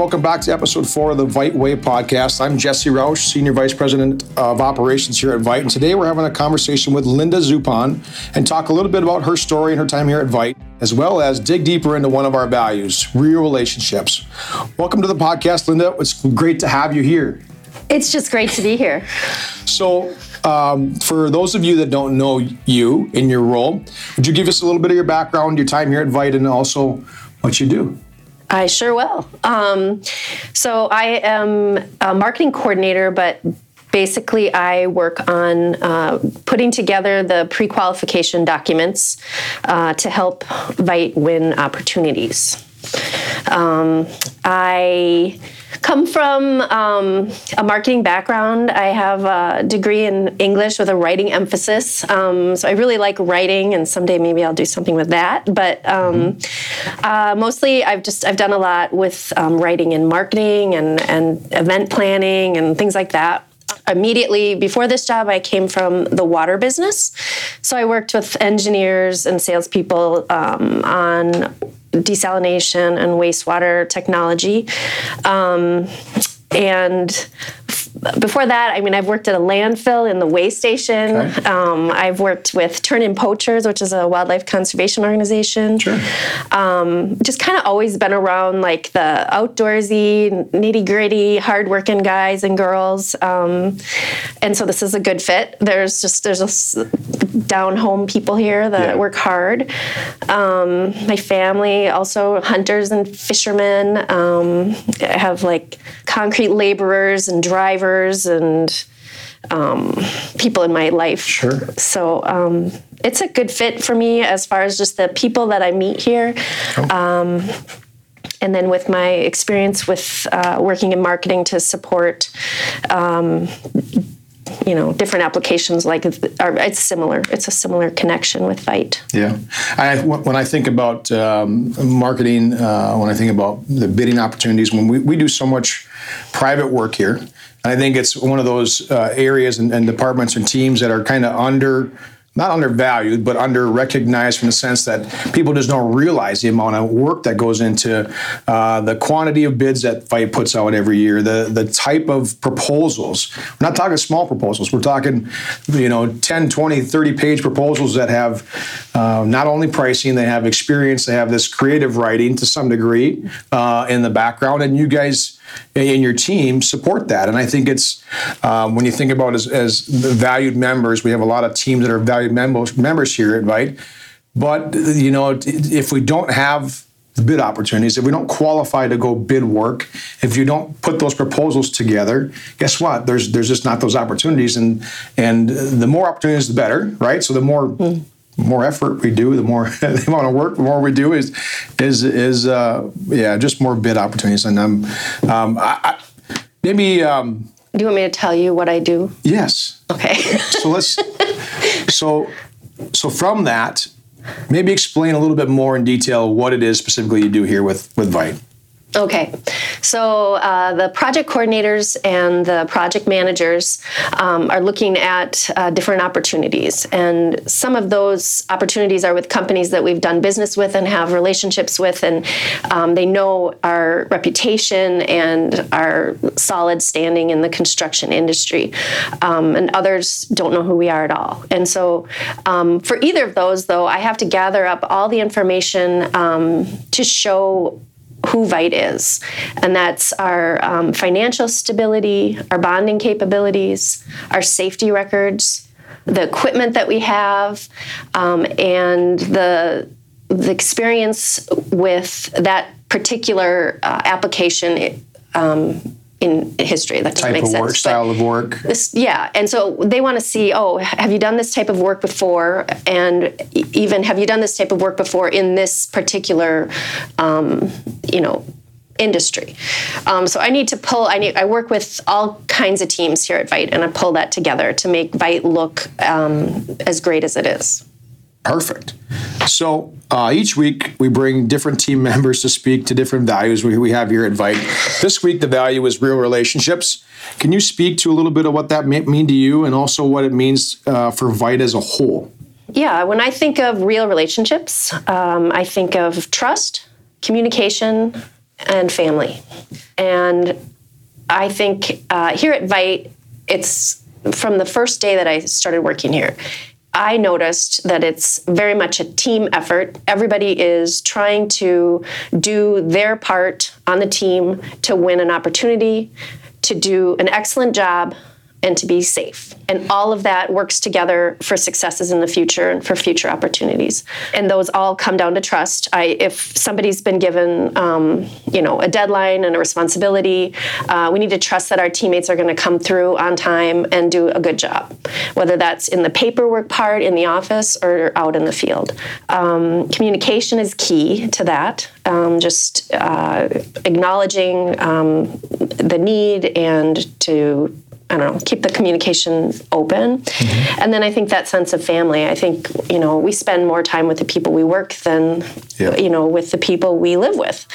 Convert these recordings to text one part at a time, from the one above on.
welcome back to episode four of the Veit Way podcast. I'm Jesse Roush, Senior Vice President of Operations here at Veit, and today we're having a conversation with Linda Zupan and talk a little bit about her story and her time here at Veit, as well as dig deeper into one of our values, real relationships. Welcome to the podcast, Linda. It's great to have you here. It's just great to be here. So, um, for those of you that don't know you in your role, would you give us a little bit of your background, your time here at Veit, and also what you do? I sure will. Um, so I am a marketing coordinator, but basically I work on uh, putting together the pre-qualification documents uh, to help Veit win opportunities. Um, I come from um, a marketing background. I have a degree in English with a writing emphasis. Um, so I really like writing, and someday maybe I'll do something with that. But um, uh, mostly, I've just I've done a lot with um, writing and marketing and and event planning and things like that immediately before this job, I came from the water business. So I worked with engineers and salespeople um, on desalination and wastewater technology. Um, and before that, I mean, I've worked at a landfill in the way station. Okay. Um, I've worked with Turn In Poachers, which is a wildlife conservation organization. Sure. Um, just kind of always been around like the outdoorsy, nitty gritty, hardworking guys and girls. Um, and so this is a good fit. There's just there's a down home people here that yeah. work hard. Um, my family also hunters and fishermen. Um, I have like concrete laborers and drivers and um, people in my life. Sure. So um, it's a good fit for me as far as just the people that I meet here. Oh. Um, and then with my experience with uh, working in marketing to support um, you know different applications like are, it's similar it's a similar connection with Veit yeah I, when i think about um, marketing uh, when i think about the bidding opportunities when we, we do so much private work here i think it's one of those uh, areas and, and departments and teams that are kind of under not undervalued, but under recognized from the sense that people just don't realize the amount of work that goes into uh, the quantity of bids that Veit puts out every year, the the type of proposals. We're not talking small proposals. We're talking, you know, 10, 20, 30 page proposals that have uh, not only pricing, they have experience, they have this creative writing to some degree uh, in the background, and you guys and your team support that. And I think it's um, when you think about as, as valued members, we have a lot of teams that are valued members members here at Veit. But you know, if we don't have the bid opportunities, if we don't qualify to go bid work, if you don't put those proposals together, guess what? There's there's just not those opportunities, and and the more opportunities, the better, right? So the more mm more effort we do, the more the amount of work, the more we do is is is uh, yeah, just more bid opportunities. And um, um, I, I, maybe. Um, do you want me to tell you what I do? Yes. Okay. so let's. So, so from that, maybe explain a little bit more in detail what it is specifically you do here with with Veit. Okay, so uh, the project coordinators and the project managers um, are looking at uh, different opportunities. And some of those opportunities are with companies that we've done business with and have relationships with, and um, they know our reputation and our solid standing in the construction industry. Um, and others don't know who we are at all. And so um, for either of those, though, I have to gather up all the information um, to show who Veit is, and that's our um, financial stability, our bonding capabilities, our safety records, the equipment that we have, um, and the the experience with that particular uh, application um, in history. That type make of sense. work, style of work. This, yeah, and so they want to see, oh, have you done this type of work before? And even have you done this type of work before in this particular, um, you know, industry. Um, so I need to pull. I need. I work with all kinds of teams here at Veit, and I pull that together to make Veit look um, as great as it is. Perfect. So uh, each week we bring different team members to speak to different values we, we have here at Veit. This week the value is real relationships. Can you speak to a little bit of what that may mean to you and also what it means uh, for Veit as a whole? Yeah, when I think of real relationships, um, I think of trust, communication, and family. And I think uh, here at Veit, it's from the first day that I started working here. I noticed that it's very much a team effort. Everybody is trying to do their part on the team to win an opportunity, to do an excellent job, and to be safe. And all of that works together for successes in the future and for future opportunities. And those all come down to trust. I, if somebody's been given, um, you know, a deadline and a responsibility, uh, we need to trust that our teammates are going to come through on time and do a good job, whether that's in the paperwork part in the office or out in the field. Um, communication is key to that. Um, just uh, acknowledging um, the need and to I don't know, keep the communication open. Mm-hmm. And then I think that sense of family. I think, you know, we spend more time with the people we work than, yeah. you know, with the people we live with.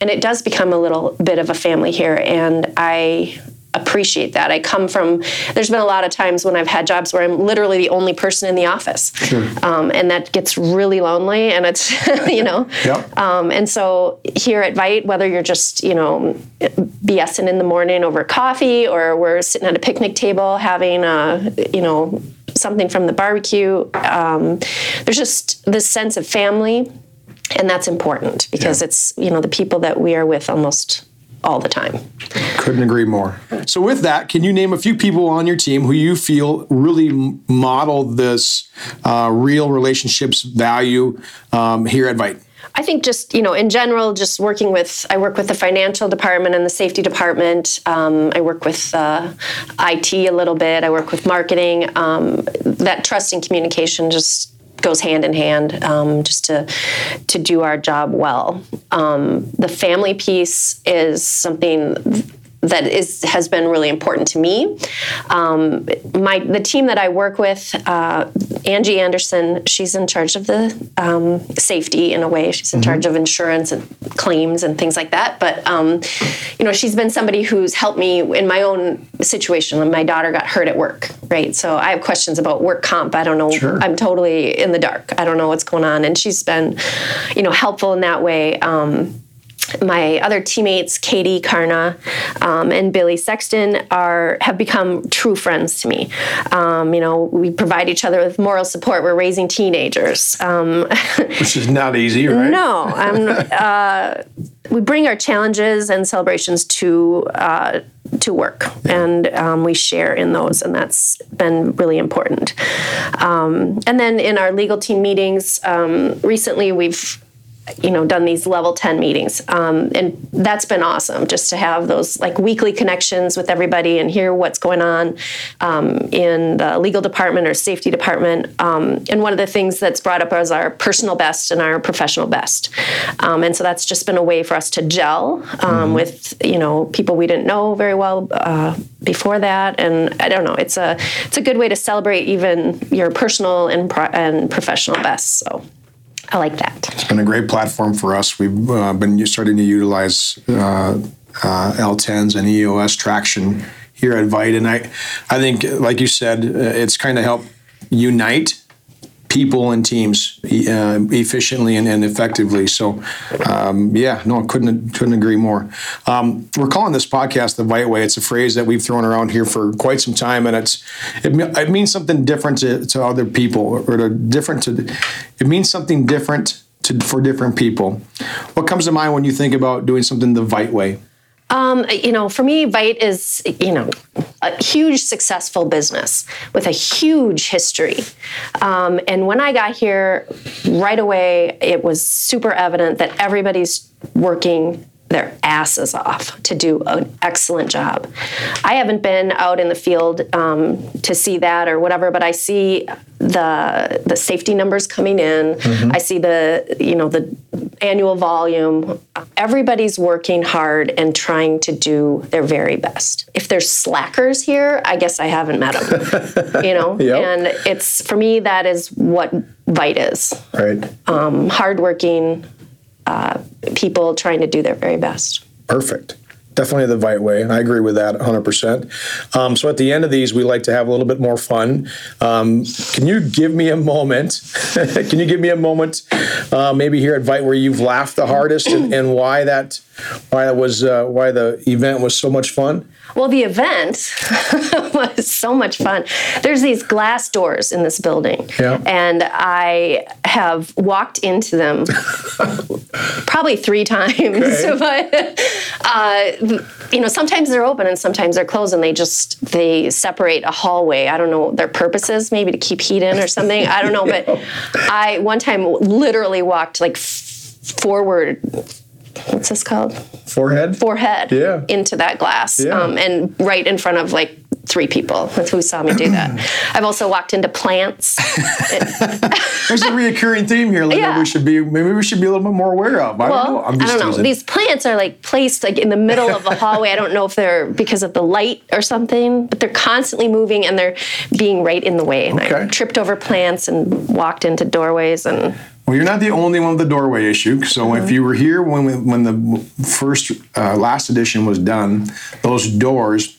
And it does become a little bit of a family here. And I appreciate that. I come from, there's been a lot of times when I've had jobs where I'm literally the only person in the office. Sure. Um, and that gets really lonely and it's, you know. Yep. Um, and so here at Veit, whether you're just, you know, BSing in the morning over coffee or we're sitting at a picnic table having a, you know, something from the barbecue, um, there's just this sense of family. And that's important because yeah. it's, you know, the people that we are with almost all the time. Couldn't agree more. So, with that, can you name a few people on your team who you feel really model this uh, real relationships value um, here at Veit? I think just you know in general, just working with I work with the financial department and the safety department. Um, I work with uh, IT a little bit. I work with marketing. Um, that trust and communication just goes hand in hand um, just to to do our job well. Um, the family piece is something that is has been really important to me. Um, my the team that I work with, uh, Angie Anderson, she's in charge of the um, safety in a way. She's in mm-hmm. charge of insurance and claims and things like that. But um, you know, she's been somebody who's helped me in my own situation. When my daughter got hurt at work, right? So I have questions about work comp. I don't know. Sure. I'm totally in the dark. I don't know what's going on, and she's been, you know, helpful in that way. Um, my other teammates, Katie Karna um, and Billy Sexton, are have become true friends to me. Um, you know, we provide each other with moral support. We're raising teenagers, um, which is not easy, right? No, uh, we bring our challenges and celebrations to. Uh, to work, and um, we share in those, and that's been really important. Um, and then in our legal team meetings, um, recently we've you know done these level 10 meetings. Um, and that's been awesome just to have those like weekly connections with everybody and hear what's going on um, in the legal department or safety department. Um, and one of the things that's brought up is our personal best and our professional best. Um, and so that's just been a way for us to gel um, mm-hmm. with you know people we didn't know very well uh, before that. And i don't know it's a it's a good way to celebrate even your personal and, pro- and professional best so I like that. It's been a great platform for us. We've uh, been starting to utilize uh, uh, L10s and EOS traction here at Veit, and I, I think, like you said, uh, it's kind of helped unite people and teams uh, efficiently and, and, effectively. So, um, yeah, no, couldn't couldn't agree more. Um, we're calling this podcast the Veit Way. It's a phrase that we've thrown around here for quite some time, and it's it, it means something different to, to other people, or to different to. It means something different to, for different people. What comes to mind when you think about doing something the Veit Way? Um, you know, for me, Veit is, you know, a huge successful business with a huge history. Um, and when I got here, right away, it was super evident that everybody's working their asses off to do an excellent job. I haven't been out in the field um, to see that or whatever, but I see the the safety numbers coming in. Mm-hmm. I see the you know the annual volume. Everybody's working hard and trying to do their very best. If there's slackers here, I guess I haven't met them. you know, yep. and it's for me that is what Veit is. Right. Um, hardworking uh, people trying to do their very best. Perfect. Definitely the Veit way, and I agree with that 100%. Um, so at the end of these, we like to have a little bit more fun. Um, can you give me a moment? can you give me a moment, uh, maybe here at Veit, where you've laughed the hardest, and, and why that, why that was, uh, why the event was so much fun? Well, the event was so much fun. There's these glass doors in this building, Yeah. and I have walked into them probably three times. Okay. But uh, you know, sometimes they're open and sometimes they're closed, and they just they separate a hallway. I don't know their purposes, maybe to keep heat in or something. I don't know, but I one time literally walked like f- forward. What's this called? Forehead? forehead Yeah. into that glass Yeah. um, and right in front of like three people that's who saw me do that i've also walked into plants There's a reoccurring theme here. Like Yeah. we should be, maybe we should be a little bit more aware of. I well don't know. I'm i don't know these plants are like placed like in the middle of the hallway i don't know if they're because of the light or something but they're constantly moving and they're being right in the way and i tripped over plants and walked into doorways and Well, you're not the only one with the doorway issue. So if you were here when we, when the first uh, last edition was done, those doors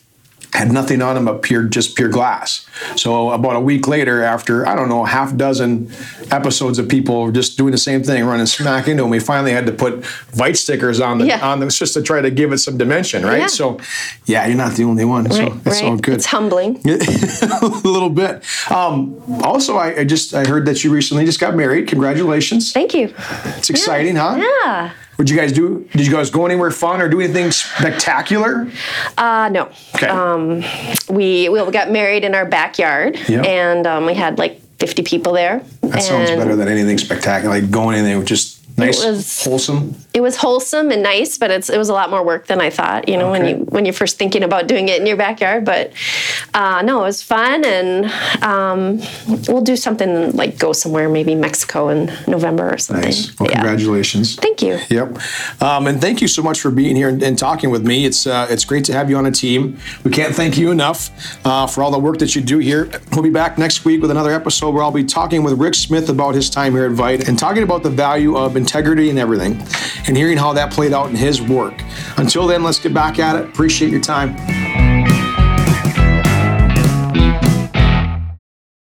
had nothing on them but pure just pure glass. So about a week later, after I don't know half dozen episodes of people just doing the same thing, running smack into them, we finally had to put Veit stickers on the Yeah. on them just to try to give it some dimension, right? Yeah. So yeah, you're not the only one. So right, it's all good. it's humbling a little bit. Um, also, I, I just I heard that you recently just got married. Congratulations! thank you It's exciting, huh? yeah What'd you guys do? Did you guys go anywhere fun or do anything spectacular? uh no Okay. we we got married in our backyard Yeah. and um, we had like 50 people there that sounds better than anything spectacular. Like going anything with just nice, was- wholesome. it was wholesome and nice but it's it was a lot more work than i thought you know when you when you're first thinking about doing it in your backyard but uh, no it was fun and um, we'll do something like go somewhere maybe mexico in november or something Nice. Well, Yeah. congratulations. thank you Yep, um, and thank you so much for being here and, and talking with me. It's uh, it's great to have you on a team. We can't thank you enough uh, for all the work that you do here. We'll be back next week with another episode where I'll be talking with Rick Smith about his time here at Veit and talking about the value of integrity and everything, and hearing how that played out in his work. Until then, let's get back at it. Appreciate your time.